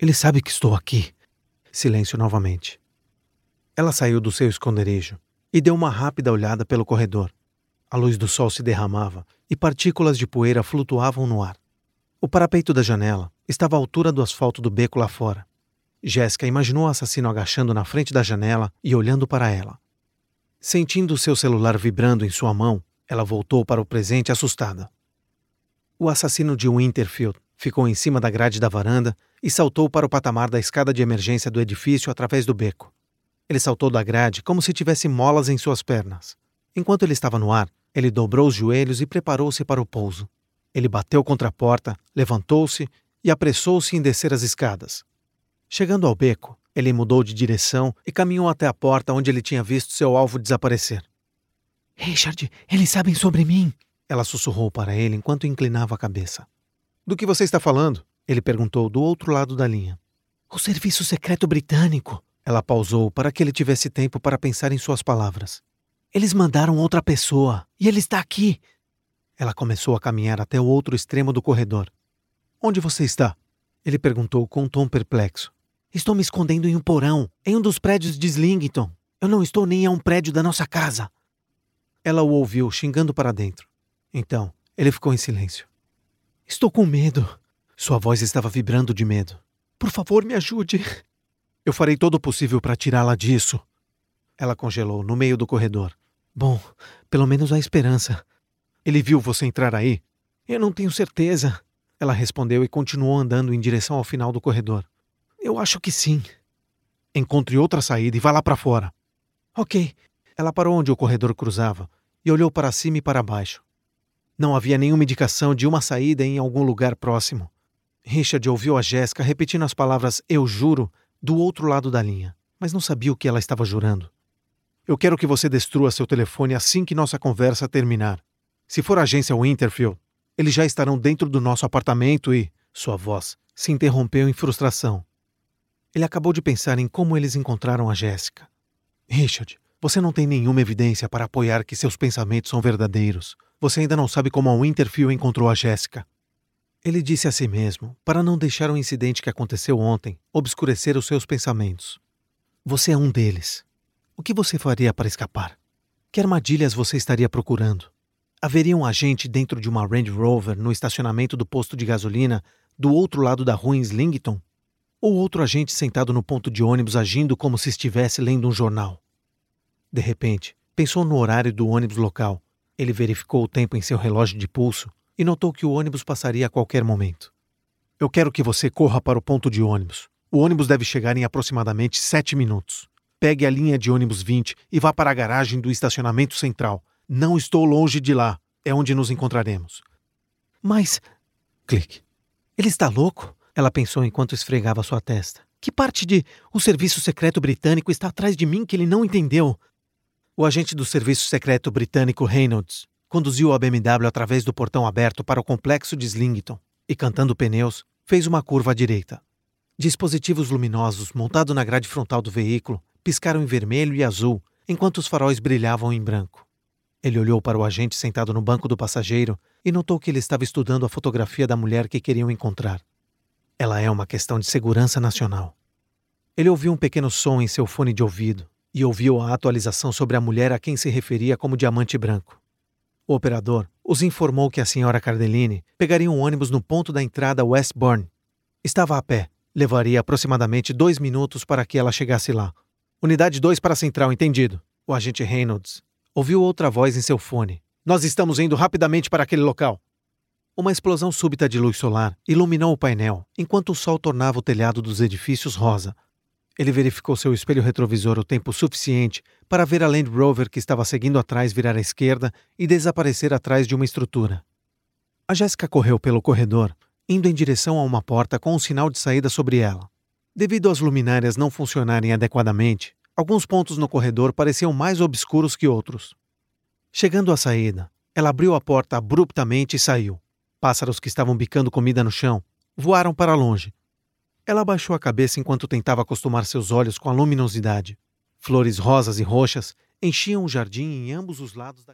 Ele sabe que estou aqui. Silêncio novamente. Ela saiu do seu esconderijo e deu uma rápida olhada pelo corredor. A luz do sol se derramava e partículas de poeira flutuavam no ar. O parapeito da janela estava à altura do asfalto do beco lá fora. Jéssica imaginou o assassino agachando na frente da janela e olhando para ela. Sentindo seu celular vibrando em sua mão, ela voltou para o presente assustada. O assassino de Winterfield ficou em cima da grade da varanda e saltou para o patamar da escada de emergência do edifício através do beco. Ele saltou da grade como se tivesse molas em suas pernas. Enquanto ele estava no ar, ele dobrou os joelhos e preparou-se para o pouso. Ele bateu contra a porta, levantou-se e apressou-se em descer as escadas. Chegando ao beco, ele mudou de direção e caminhou até a porta onde ele tinha visto seu alvo desaparecer. Richard, eles sabem sobre mim. Ela sussurrou para ele enquanto inclinava a cabeça. Do que você está falando? Ele perguntou do outro lado da linha. O Serviço Secreto Britânico. Ela pausou para que ele tivesse tempo para pensar em suas palavras. Eles mandaram outra pessoa e ele está aqui. Ela começou a caminhar até o outro extremo do corredor. Onde você está? Ele perguntou com um tom perplexo. Estou me escondendo em um porão, em um dos prédios de Slington. Eu não estou nem a um prédio da nossa casa. Ela o ouviu xingando para dentro. Então, ele ficou em silêncio. Estou com medo. Sua voz estava vibrando de medo. Por favor, me ajude. Eu farei todo o possível para tirá-la disso. Ela congelou no meio do corredor. Bom, pelo menos há esperança. Ele viu você entrar aí? Eu não tenho certeza. Ela respondeu e continuou andando em direção ao final do corredor. Eu acho que sim. Encontre outra saída e vá lá para fora. Ok. Ela parou onde o corredor cruzava e olhou para cima e para baixo. Não havia nenhuma indicação de uma saída em algum lugar próximo. Richard ouviu a Jéssica repetindo as palavras eu juro do outro lado da linha, mas não sabia o que ela estava jurando. Eu quero que você destrua seu telefone assim que nossa conversa terminar. Se for a agência Winterfield, eles já estarão dentro do nosso apartamento e. Sua voz se interrompeu em frustração. Ele acabou de pensar em como eles encontraram a Jéssica. Richard, você não tem nenhuma evidência para apoiar que seus pensamentos são verdadeiros. Você ainda não sabe como a Winterfield encontrou a Jéssica. Ele disse a si mesmo, para não deixar o incidente que aconteceu ontem obscurecer os seus pensamentos. Você é um deles. O que você faria para escapar? Que armadilhas você estaria procurando? Haveria um agente dentro de uma Range Rover no estacionamento do posto de gasolina do outro lado da rua em Slington? Ou outro agente sentado no ponto de ônibus agindo como se estivesse lendo um jornal? De repente, pensou no horário do ônibus local. Ele verificou o tempo em seu relógio de pulso e notou que o ônibus passaria a qualquer momento. Eu quero que você corra para o ponto de ônibus. O ônibus deve chegar em aproximadamente sete minutos. Pegue a linha de ônibus 20 e vá para a garagem do estacionamento central. Não estou longe de lá. É onde nos encontraremos. Mas. Clique. Ele está louco? Ela pensou enquanto esfregava sua testa. Que parte de o serviço secreto britânico está atrás de mim que ele não entendeu? O agente do Serviço Secreto Britânico Reynolds conduziu a BMW através do portão aberto para o complexo de Slington e, cantando pneus, fez uma curva à direita. Dispositivos luminosos montados na grade frontal do veículo piscaram em vermelho e azul enquanto os faróis brilhavam em branco. Ele olhou para o agente sentado no banco do passageiro e notou que ele estava estudando a fotografia da mulher que queriam encontrar. Ela é uma questão de segurança nacional. Ele ouviu um pequeno som em seu fone de ouvido e ouviu a atualização sobre a mulher a quem se referia como Diamante Branco. O operador os informou que a senhora Cardellini pegaria um ônibus no ponto da entrada Westbourne. Estava a pé. Levaria aproximadamente dois minutos para que ela chegasse lá. Unidade 2 para a central, entendido. O agente Reynolds ouviu outra voz em seu fone. Nós estamos indo rapidamente para aquele local. Uma explosão súbita de luz solar iluminou o painel, enquanto o sol tornava o telhado dos edifícios rosa, ele verificou seu espelho retrovisor o tempo suficiente para ver a Land Rover que estava seguindo atrás virar à esquerda e desaparecer atrás de uma estrutura. A Jéssica correu pelo corredor, indo em direção a uma porta com um sinal de saída sobre ela. Devido às luminárias não funcionarem adequadamente, alguns pontos no corredor pareciam mais obscuros que outros. Chegando à saída, ela abriu a porta abruptamente e saiu. Pássaros que estavam bicando comida no chão voaram para longe, ela abaixou a cabeça enquanto tentava acostumar seus olhos com a luminosidade. Flores rosas e roxas enchiam o jardim em ambos os lados da